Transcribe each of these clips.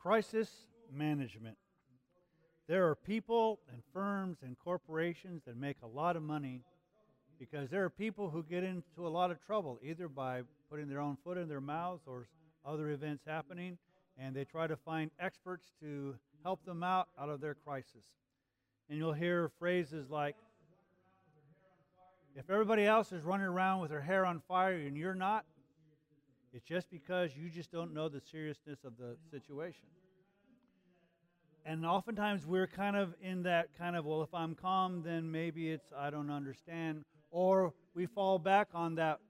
Crisis management. There are people and firms and corporations that make a lot of money because there are people who get into a lot of trouble either by putting their own foot in their mouths or other events happening, and they try to find experts to help them out out of their crisis. And you'll hear phrases like, if everybody else is running around with their hair on fire and you're not, it's just because you just don't know the seriousness of the situation. And oftentimes we're kind of in that kind of, well, if I'm calm, then maybe it's I don't understand. Or we fall back on that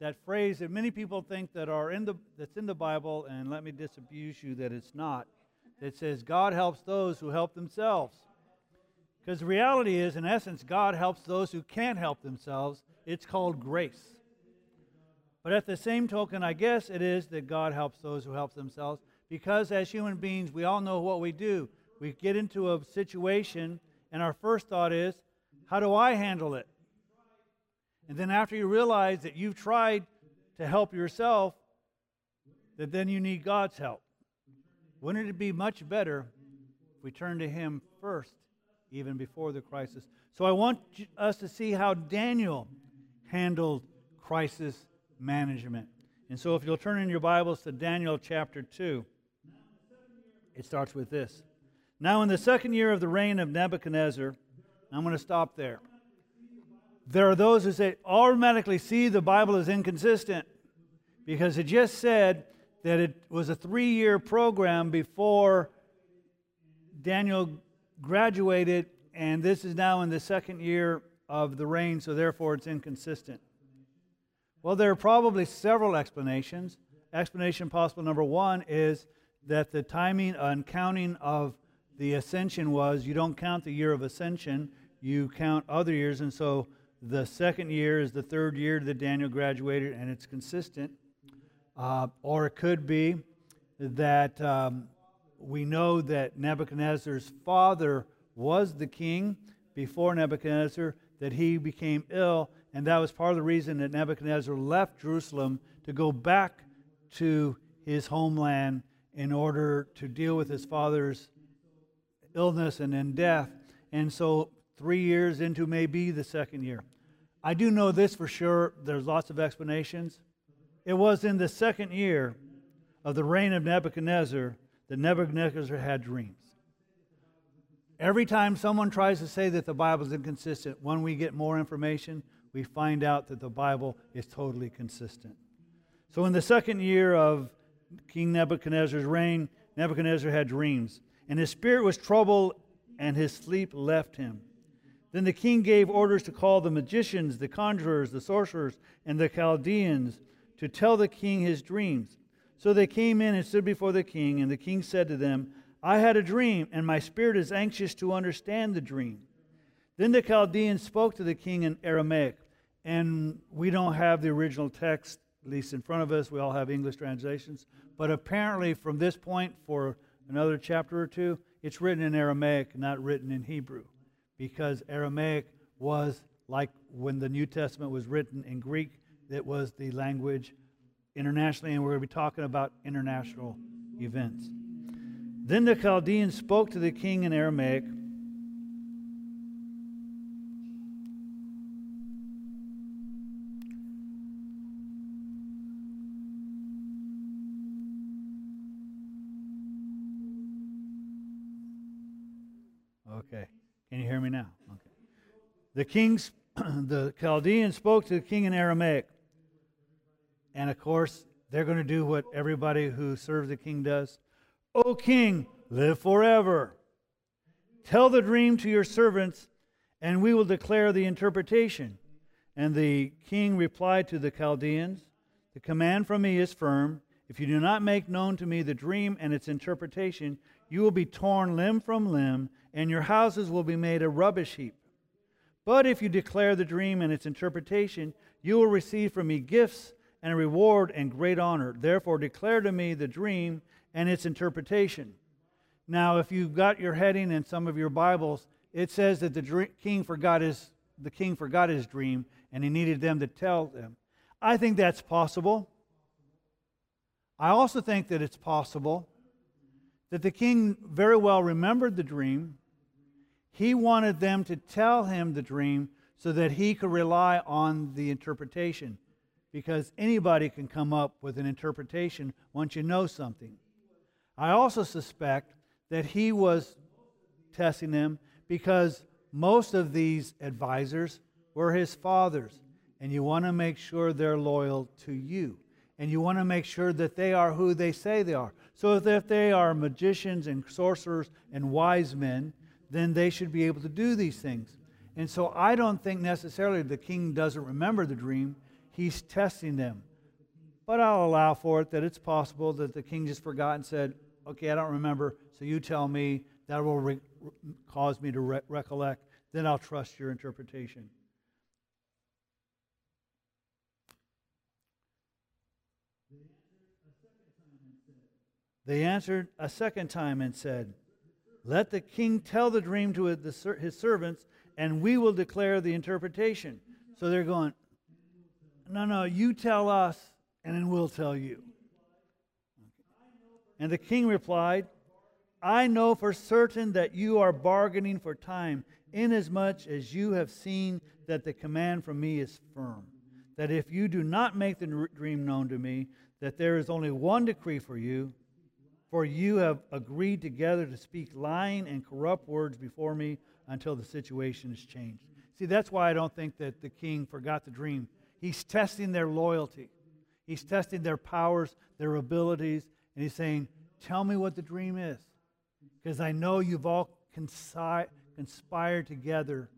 that phrase that many people think that are in the that's in the Bible, and let me disabuse you that it's not. That says God helps those who help themselves. Because the reality is, in essence, God helps those who can't help themselves. It's called grace. But at the same token, I guess it is that God helps those who help themselves because as human beings, we all know what we do. We get into a situation, and our first thought is, how do I handle it? And then after you realize that you've tried to help yourself, that then you need God's help. Wouldn't it be much better if we turn to Him first, even before the crisis? So I want us to see how Daniel handled crisis management. And so if you'll turn in your Bibles to Daniel chapter 2, it starts with this. Now, in the second year of the reign of Nebuchadnezzar, I'm going to stop there. There are those who say, automatically see the Bible is inconsistent because it just said that it was a three year program before Daniel graduated, and this is now in the second year of the reign, so therefore it's inconsistent. Well, there are probably several explanations. Explanation possible number one is that the timing and counting of the ascension was you don't count the year of ascension, you count other years. And so the second year is the third year that Daniel graduated, and it's consistent. Uh, or it could be that um, we know that Nebuchadnezzar's father was the king before Nebuchadnezzar, that he became ill, and that was part of the reason that Nebuchadnezzar left Jerusalem to go back to his homeland in order to deal with his father's illness and then death. And so, three years into maybe the second year. I do know this for sure. There's lots of explanations. It was in the second year of the reign of Nebuchadnezzar that Nebuchadnezzar had dreams. Every time someone tries to say that the Bible is inconsistent, when we get more information, we find out that the Bible is totally consistent. So, in the second year of King Nebuchadnezzar's reign, Nebuchadnezzar had dreams, and his spirit was troubled, and his sleep left him. Then the king gave orders to call the magicians, the conjurers, the sorcerers, and the Chaldeans to tell the king his dreams. So they came in and stood before the king, and the king said to them, I had a dream, and my spirit is anxious to understand the dream. Then the Chaldeans spoke to the king in Aramaic, and we don't have the original text, at least in front of us. We all have English translations. But apparently, from this point for another chapter or two, it's written in Aramaic, not written in Hebrew, because Aramaic was like when the New Testament was written in Greek, it was the language internationally, and we're going to be talking about international events. Then the Chaldeans spoke to the king in Aramaic Okay. Can you hear me now? Okay. The kings, the Chaldeans spoke to the king in Aramaic. And of course, they're going to do what everybody who serves the king does. O king, live forever. Tell the dream to your servants, and we will declare the interpretation. And the king replied to the Chaldeans, The command from me is firm. If you do not make known to me the dream and its interpretation, you will be torn limb from limb, and your houses will be made a rubbish heap. But if you declare the dream and its interpretation, you will receive from me gifts and a reward and great honor. Therefore, declare to me the dream and its interpretation. Now, if you've got your heading in some of your Bibles, it says that the king forgot his the king forgot his dream and he needed them to tell them. I think that's possible. I also think that it's possible that the king very well remembered the dream. He wanted them to tell him the dream so that he could rely on the interpretation. Because anybody can come up with an interpretation once you know something. I also suspect that he was testing them because most of these advisors were his fathers. And you want to make sure they're loyal to you. And you want to make sure that they are who they say they are. So if they are magicians and sorcerers and wise men, then they should be able to do these things. And so I don't think necessarily the king doesn't remember the dream. He's testing them. But I'll allow for it that it's possible that the king just forgot and said, Okay, I don't remember, so you tell me. That will re- cause me to re- recollect. Then I'll trust your interpretation. They answered a second time and said, Let the king tell the dream to his servants, and we will declare the interpretation. So they're going, No, no, you tell us, and then we'll tell you. And the king replied, I know for certain that you are bargaining for time, inasmuch as you have seen that the command from me is firm. That if you do not make the dream known to me, that there is only one decree for you, for you have agreed together to speak lying and corrupt words before me until the situation is changed. See, that's why I don't think that the king forgot the dream. He's testing their loyalty, he's testing their powers, their abilities, and he's saying, Tell me what the dream is. Because I know you've all consi- conspired together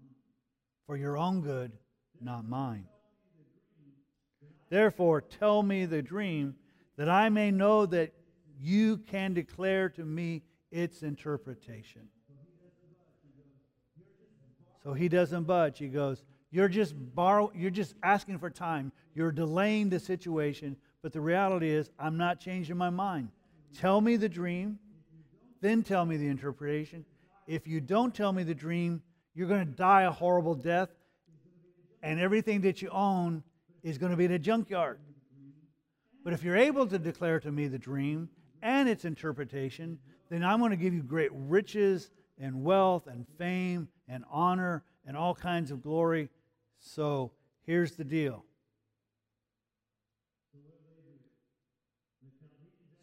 for your own good, not mine. Therefore, tell me the dream that I may know that you can declare to me its interpretation. So he doesn't budge. He goes, You're just borrow you're just asking for time. You're delaying the situation, but the reality is I'm not changing my mind. Tell me the dream, then tell me the interpretation. If you don't tell me the dream, you're going to die a horrible death, and everything that you own is going to be in a junkyard. But if you're able to declare to me the dream and its interpretation, then I'm going to give you great riches and wealth and fame and honor and all kinds of glory. So here's the deal.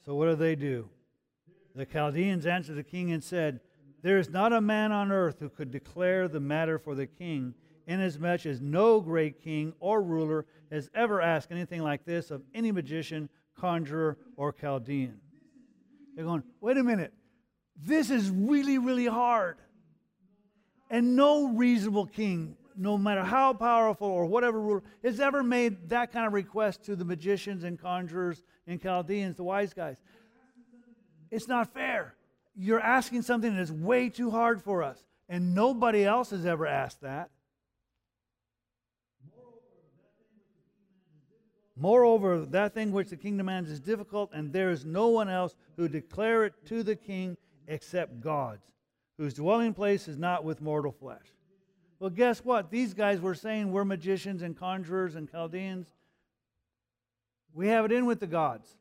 So what do they do? The Chaldeans answered the king and said, There is not a man on earth who could declare the matter for the king, inasmuch as no great king or ruler has ever asked anything like this of any magician, conjurer, or Chaldean. They're going, wait a minute. This is really, really hard. And no reasonable king, no matter how powerful or whatever ruler, has ever made that kind of request to the magicians and conjurers and Chaldeans, the wise guys. It's not fair. You're asking something that is way too hard for us. And nobody else has ever asked that. Moreover, that thing which the king demands is difficult, and there is no one else who declare it to the king except God's, whose dwelling place is not with mortal flesh. Well, guess what? These guys were saying we're magicians and conjurers and Chaldeans. We have it in with the gods.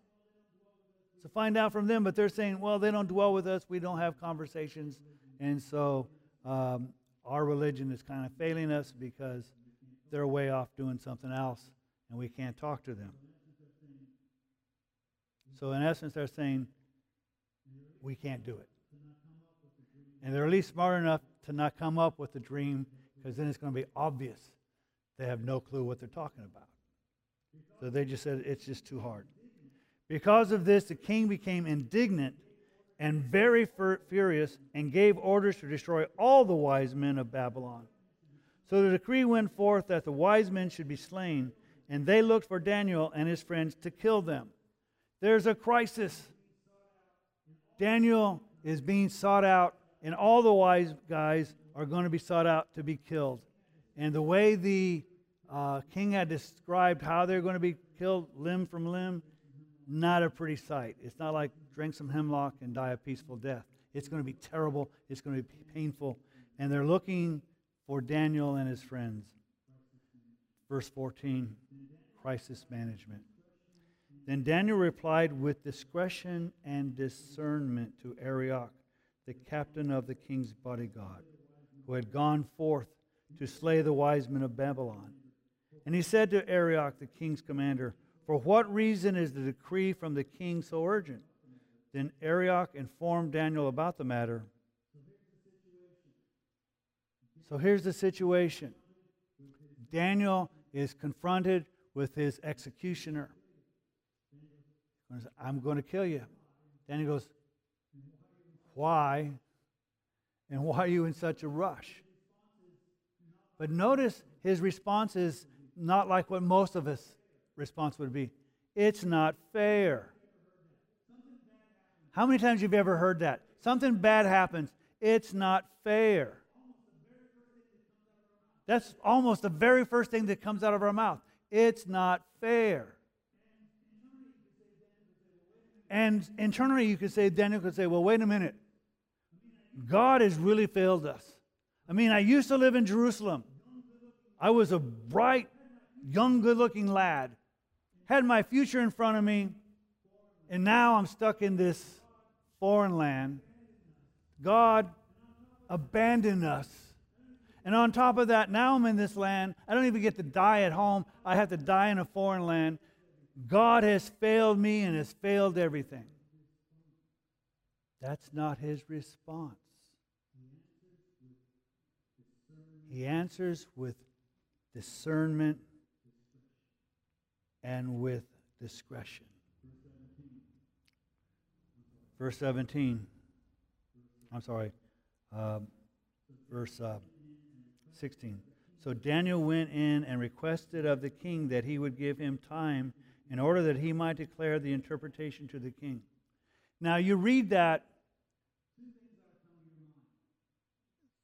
So find out from them, but they're saying, well, they don't dwell with us. We don't have conversations. And so um, our religion is kind of failing us because they're way off doing something else and we can't talk to them. So, in essence, they're saying, we can't do it. And they're at least smart enough to not come up with a dream because then it's going to be obvious they have no clue what they're talking about. So they just said, it's just too hard. Because of this, the king became indignant and very furious and gave orders to destroy all the wise men of Babylon. So the decree went forth that the wise men should be slain and they looked for Daniel and his friends to kill them. There's a crisis. Daniel is being sought out, and all the wise guys are going to be sought out to be killed. And the way the uh, king had described how they're going to be killed limb from limb, not a pretty sight. It's not like drink some hemlock and die a peaceful death. It's going to be terrible. It's going to be painful. And they're looking for Daniel and his friends. Verse 14 crisis management. Then Daniel replied with discretion and discernment to Arioch, the captain of the king's bodyguard, who had gone forth to slay the wise men of Babylon. And he said to Arioch, the king's commander, For what reason is the decree from the king so urgent? Then Arioch informed Daniel about the matter. So here's the situation Daniel is confronted with his executioner. I'm going to kill you. Then he goes, Why? And why are you in such a rush? But notice his response is not like what most of us response would be. It's not fair. How many times have you ever heard that? Something bad happens. It's not fair. That's almost the very first thing that comes out of our mouth. It's not fair. And internally, you could say, Daniel could say, well, wait a minute. God has really failed us. I mean, I used to live in Jerusalem. I was a bright, young, good looking lad, had my future in front of me, and now I'm stuck in this foreign land. God abandoned us. And on top of that, now I'm in this land. I don't even get to die at home. I have to die in a foreign land. God has failed me and has failed everything. That's not his response. He answers with discernment and with discretion. Verse 17. I'm sorry. Uh, verse uh, 16. So Daniel went in and requested of the king that he would give him time in order that he might declare the interpretation to the king. Now, you read that,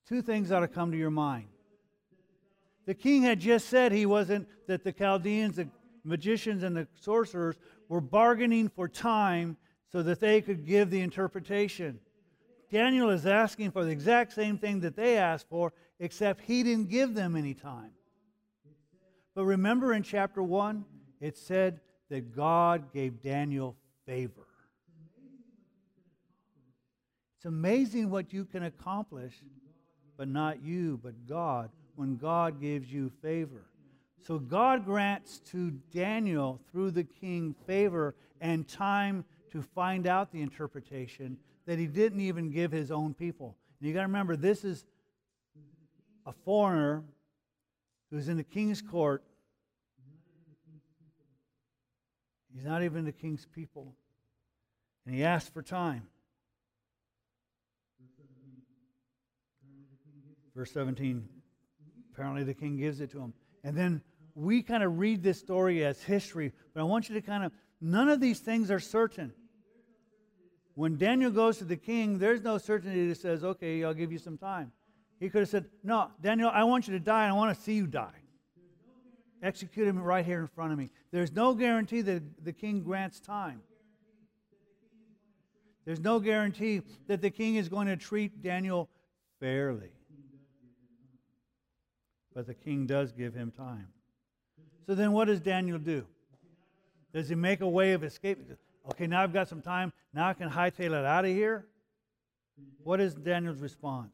two things ought to come to your mind. The king had just said he wasn't, that the Chaldeans, the magicians, and the sorcerers were bargaining for time so that they could give the interpretation. Daniel is asking for the exact same thing that they asked for, except he didn't give them any time. But remember in chapter 1, it said that God gave Daniel favor. It's amazing what you can accomplish, but not you, but God, when God gives you favor. So God grants to Daniel, through the king, favor and time to find out the interpretation that he didn't even give his own people. And you got to remember, this is a foreigner who's in the king's court He's not even the king's people. And he asked for time. Verse 17. Apparently, the king gives it to him. And then we kind of read this story as history, but I want you to kind of, none of these things are certain. When Daniel goes to the king, there's no certainty that says, okay, I'll give you some time. He could have said, no, Daniel, I want you to die, and I want to see you die execute him right here in front of me. There's no guarantee that the king grants time. There's no guarantee that the king is going to treat Daniel fairly. But the king does give him time. So then what does Daniel do? Does he make a way of escape? Okay, now I've got some time. Now I can hightail it out of here. What is Daniel's response?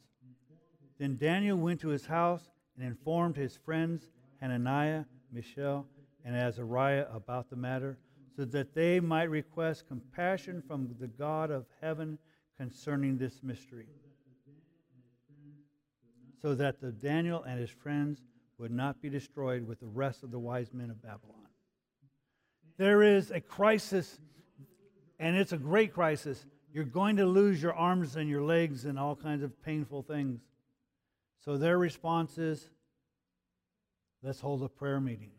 Then Daniel went to his house and informed his friends Hananiah, Mishael, and Azariah about the matter, so that they might request compassion from the God of heaven concerning this mystery, so that the Daniel and his friends would not be destroyed with the rest of the wise men of Babylon. There is a crisis, and it's a great crisis. You're going to lose your arms and your legs and all kinds of painful things. So their response is Let's hold a prayer meeting.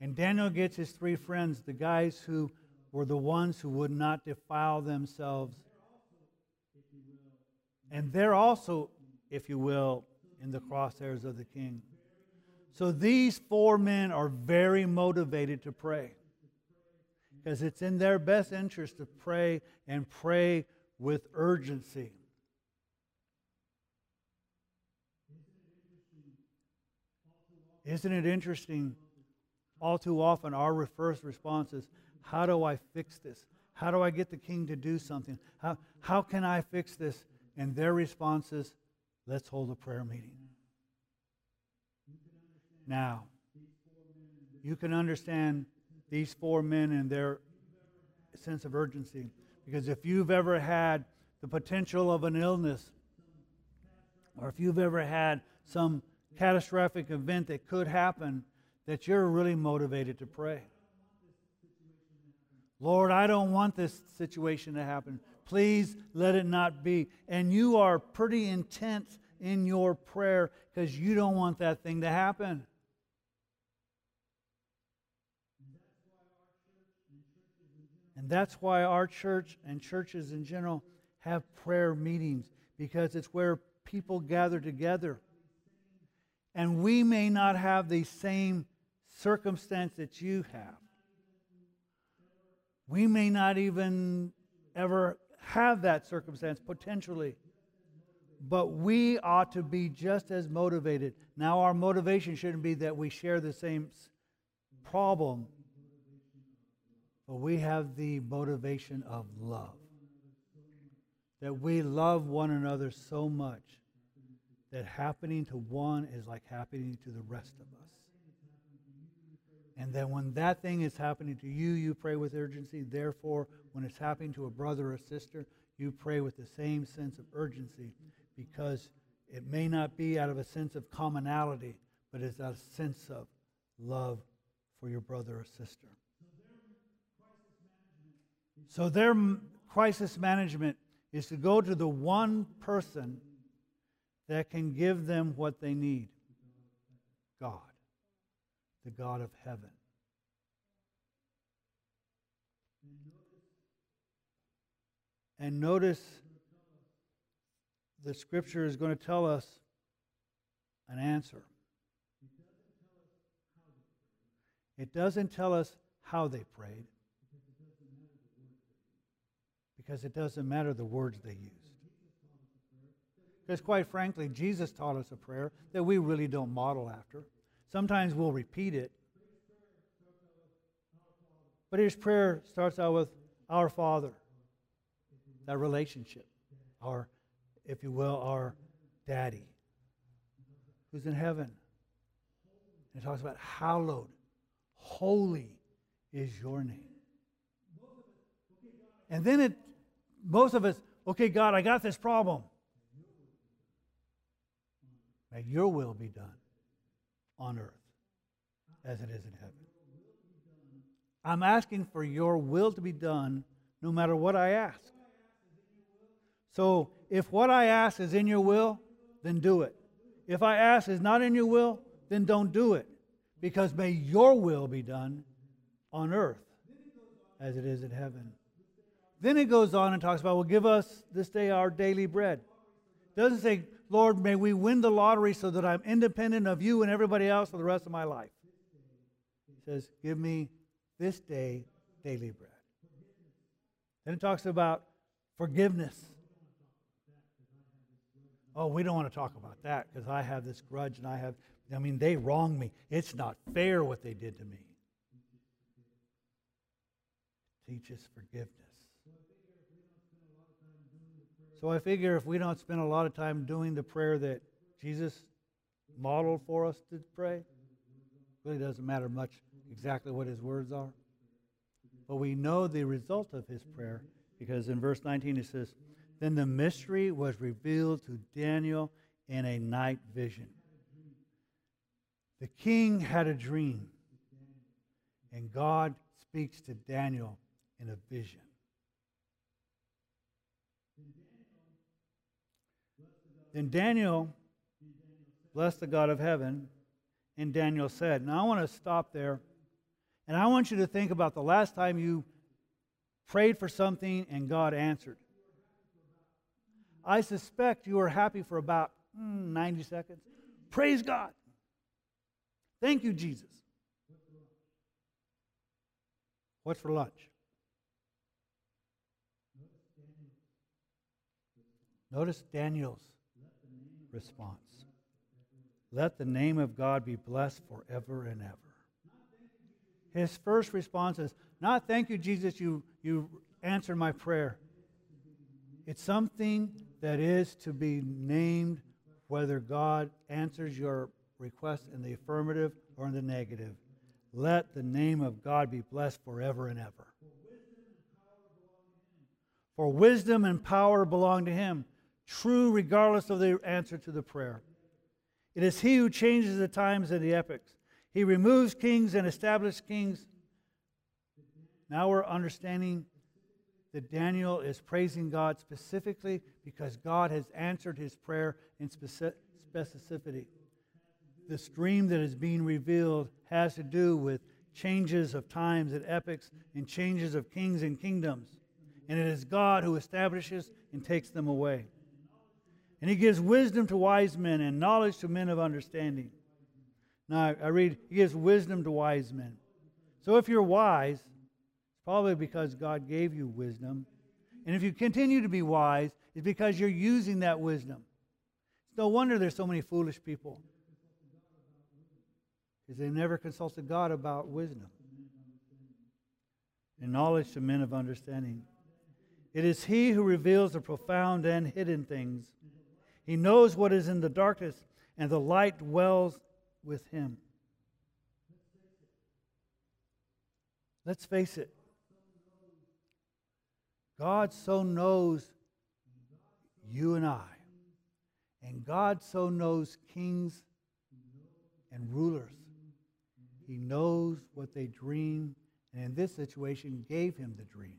And Daniel gets his three friends, the guys who were the ones who would not defile themselves. And they're also, if you will, in the crosshairs of the king. So these four men are very motivated to pray because it's in their best interest to pray and pray with urgency. Isn't it interesting? all too often our first response is, How do I fix this? How do I get the king to do something? How, how can I fix this? And their response is, Let's hold a prayer meeting. Now, you can understand these four men and their sense of urgency. Because if you've ever had the potential of an illness, or if you've ever had some catastrophic event that could happen, that you're really motivated to pray. Lord, I don't want this situation to happen. Please let it not be. And you are pretty intense in your prayer because you don't want that thing to happen. And that's why our church and churches in general have prayer meetings because it's where people gather together. And we may not have the same circumstance that you have. We may not even ever have that circumstance potentially. But we ought to be just as motivated. Now, our motivation shouldn't be that we share the same problem, but we have the motivation of love. That we love one another so much that happening to one is like happening to the rest of us. And then when that thing is happening to you, you pray with urgency. Therefore, when it's happening to a brother or sister, you pray with the same sense of urgency because it may not be out of a sense of commonality, but it's out of a sense of love for your brother or sister. So their crisis management is to go to the one person that can give them what they need God, the God of heaven. And notice the scripture is going to tell us an answer. It doesn't tell us how they prayed because it doesn't matter the words they used. Because, quite frankly, Jesus taught us a prayer that we really don't model after. Sometimes we'll repeat it. But his prayer starts out with Our Father, that relationship, our, if you will, our daddy who's in heaven. And it talks about hallowed, holy is your name. And then it, most of us, okay, God, I got this problem. May your will be done on earth as it is in heaven. I'm asking for your will to be done no matter what I ask. So if what I ask is in your will, then do it. If I ask is not in your will, then don't do it. Because may your will be done on earth as it is in heaven. Then it goes on and talks about, well, give us this day our daily bread. It doesn't say, Lord, may we win the lottery so that I'm independent of you and everybody else for the rest of my life. He says, give me this day daily bread. Then it talks about forgiveness. Oh, we don't want to talk about that because I have this grudge and I have, I mean, they wronged me. It's not fair what they did to me. Teach us forgiveness. So I figure if we don't spend a lot of time doing the prayer that Jesus modeled for us to pray, it really doesn't matter much exactly what his words are. But we know the result of his prayer because in verse 19 it says, Then the mystery was revealed to Daniel in a night vision. The king had a dream, and God speaks to Daniel in a vision. Then Daniel blessed the God of heaven, and Daniel said, Now I want to stop there, and I want you to think about the last time you prayed for something and God answered. I suspect you were happy for about mm, 90 seconds. Praise God. Thank you, Jesus. What's for lunch? Notice Daniel's response. Let the name of God be blessed forever and ever. his first response is not, Thank you, Jesus, you, you answered my prayer. It's something that is to be named whether God answers your request in the affirmative or in the negative. Let the name of God be blessed forever and ever. For wisdom and power belong to him, true regardless of the answer to the prayer. It is he who changes the times and the epochs. He removes kings and establishes kings. Now we're understanding that Daniel is praising God specifically because God has answered his prayer in specificity. This dream that is being revealed has to do with changes of times and epochs and changes of kings and kingdoms. And it is God who establishes and takes them away. And he gives wisdom to wise men and knowledge to men of understanding. Now, I read, he gives wisdom to wise men. So if you're wise, it's probably because God gave you wisdom. And if you continue to be wise, it's because you're using that wisdom. It's no wonder there's so many foolish people. Because they never consulted God about wisdom and knowledge to men of understanding. It is He who reveals the profound and hidden things. He knows what is in the darkness, and the light dwells with Him. Let's face it. God so knows you and I. And God so knows kings and rulers. He knows what they dream, and in this situation, gave him the dream.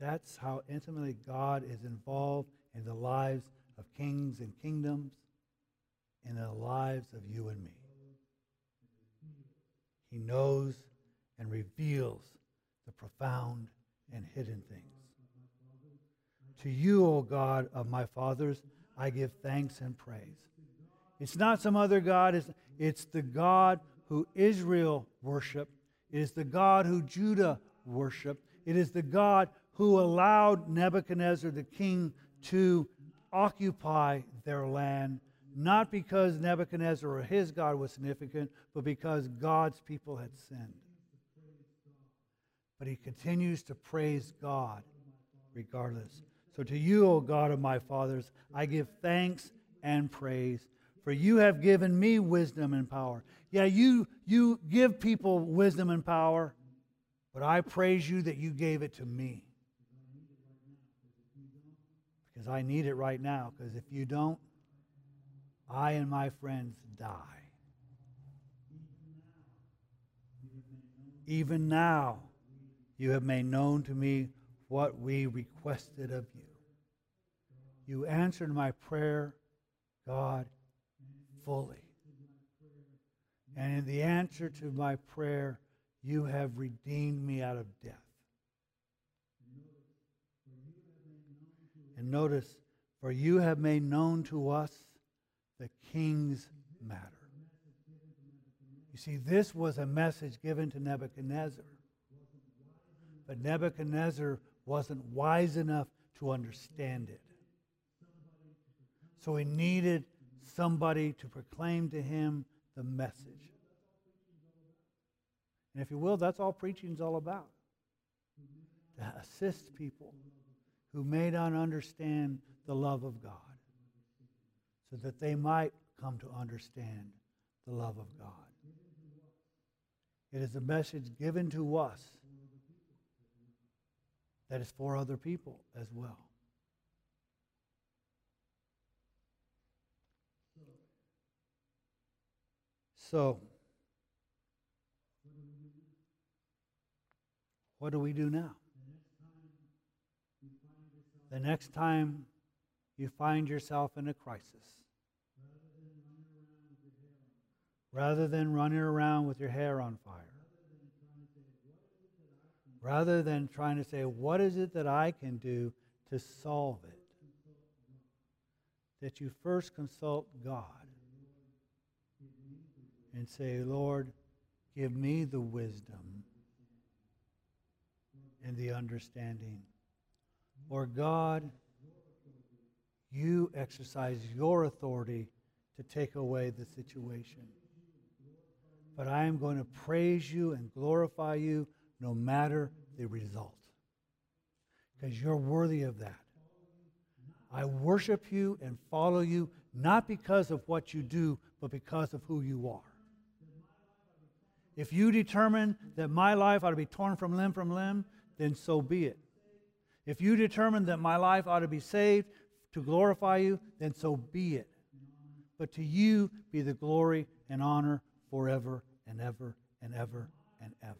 That's how intimately God is involved in the lives of kings and kingdoms, in the lives of you and me. He knows and reveals the profound and hidden things. To you, O God of my fathers, I give thanks and praise. It's not some other God, it's, it's the God who Israel worshiped. It is the God who Judah worshiped. It is the God who allowed Nebuchadnezzar the king to occupy their land, not because Nebuchadnezzar or his God was significant, but because God's people had sinned. But he continues to praise God regardless. So to you, O God of my fathers, I give thanks and praise, for you have given me wisdom and power. Yeah, you, you give people wisdom and power, but I praise you that you gave it to me. Because I need it right now, because if you don't, I and my friends die. Even now, you have made known to me what we requested of you. You answered my prayer, God, fully. And in the answer to my prayer, you have redeemed me out of death. And notice, for you have made known to us the king's matter. You see, this was a message given to Nebuchadnezzar. But Nebuchadnezzar wasn't wise enough to understand it. So he needed somebody to proclaim to him the message. And if you will, that's all preaching is all about to assist people who may not understand the love of God so that they might come to understand the love of God. It is a message given to us that is for other people as well. So, what do we do now? The next time you find yourself in a crisis, rather than running around with your hair on fire, rather than trying to say, What is it that I can do to solve it? That you first consult God and say, Lord, give me the wisdom and the understanding. Or God, you exercise your authority to take away the situation. but I am going to praise you and glorify you no matter the result. Because you're worthy of that. I worship you and follow you not because of what you do, but because of who you are. If you determine that my life ought to be torn from limb from limb, then so be it. If you determine that my life ought to be saved to glorify you, then so be it. But to you be the glory and honor forever and ever and ever and ever.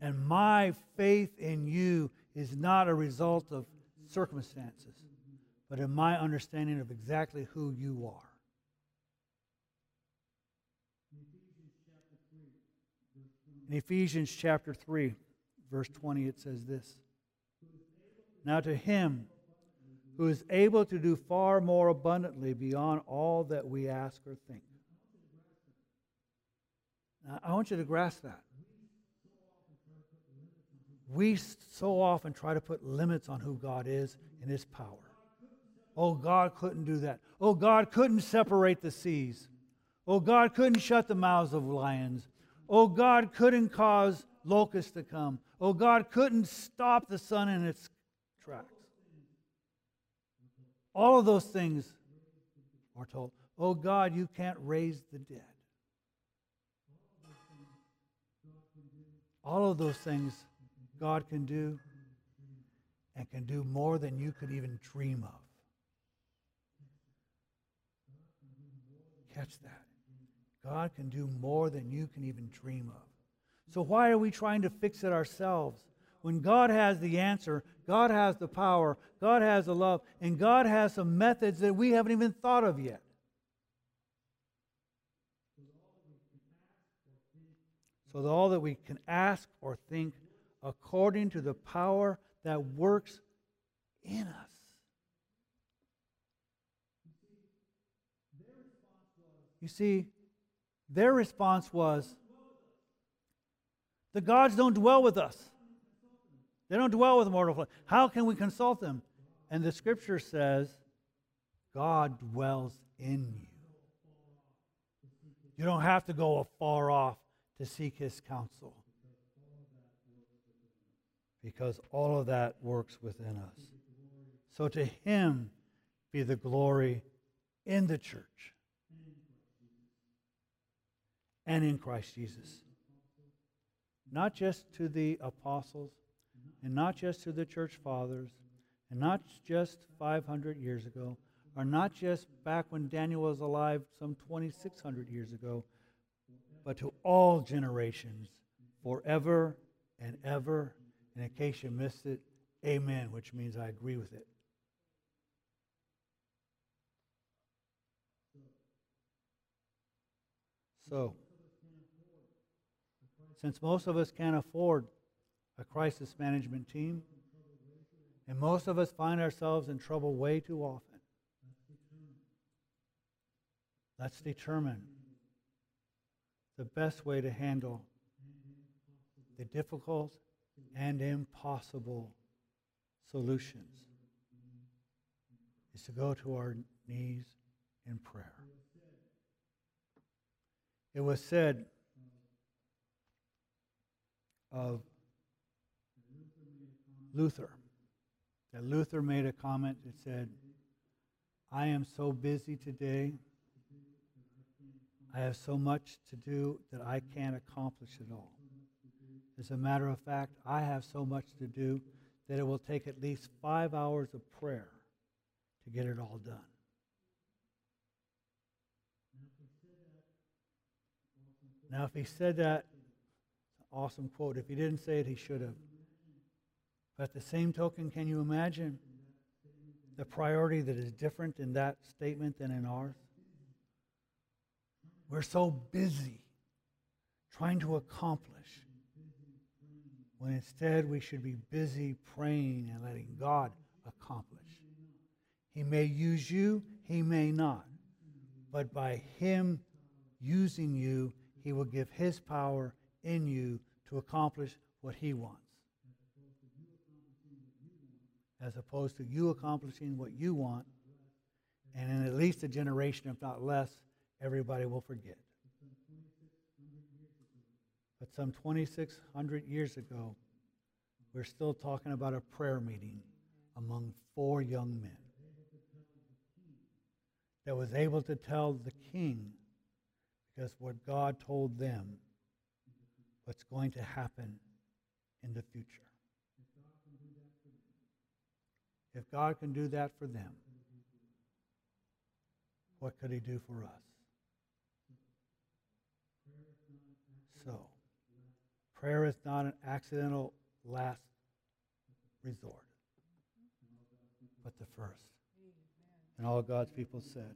And my faith in you is not a result of circumstances, but in my understanding of exactly who you are. In Ephesians chapter 3, verse 20, it says this Now to him who is able to do far more abundantly beyond all that we ask or think. Now, I want you to grasp that. We so often try to put limits on who God is and his power. Oh, God couldn't do that. Oh, God couldn't separate the seas. Oh, God couldn't shut the mouths of lions. Oh, God couldn't cause locusts to come. Oh, God couldn't stop the sun in its tracks. All of those things are told. Oh, God, you can't raise the dead. All of those things God can do and can do more than you could even dream of. Catch that. God can do more than you can even dream of. So, why are we trying to fix it ourselves? When God has the answer, God has the power, God has the love, and God has some methods that we haven't even thought of yet. So that all that we can ask or think according to the power that works in us. You see, their response was the gods don't dwell with us. They don't dwell with mortal flesh. How can we consult them? And the scripture says, God dwells in you. You don't have to go afar off to seek his counsel because all of that works within us. So to him be the glory in the church and in Christ Jesus. Not just to the apostles, and not just to the church fathers, and not just 500 years ago, or not just back when Daniel was alive some 2,600 years ago, but to all generations, forever and ever. And in case you missed it, amen, which means I agree with it. So, since most of us can't afford a crisis management team, and most of us find ourselves in trouble way too often, let's determine the best way to handle the difficult and impossible solutions is to go to our knees in prayer. It was said of Luther that Luther made a comment that said, I am so busy today. I have so much to do that I can't accomplish it all. As a matter of fact, I have so much to do that it will take at least five hours of prayer to get it all done. Now, if he said that, awesome quote. If he didn't say it, he should have. But at the same token, can you imagine the priority that is different in that statement than in ours? We're so busy trying to accomplish when instead we should be busy praying and letting God accomplish. He may use you, he may not. But by him using you, he will give his power in you to accomplish what he wants. As opposed to you accomplishing what you want, and in at least a generation, if not less, everybody will forget. But some 2,600 years ago, we're still talking about a prayer meeting among four young men that was able to tell the king, because what God told them, what's going to happen in the future. If God can do that for them, what could He do for us? So, prayer is not an accidental last resort, but the first. And all God's people said,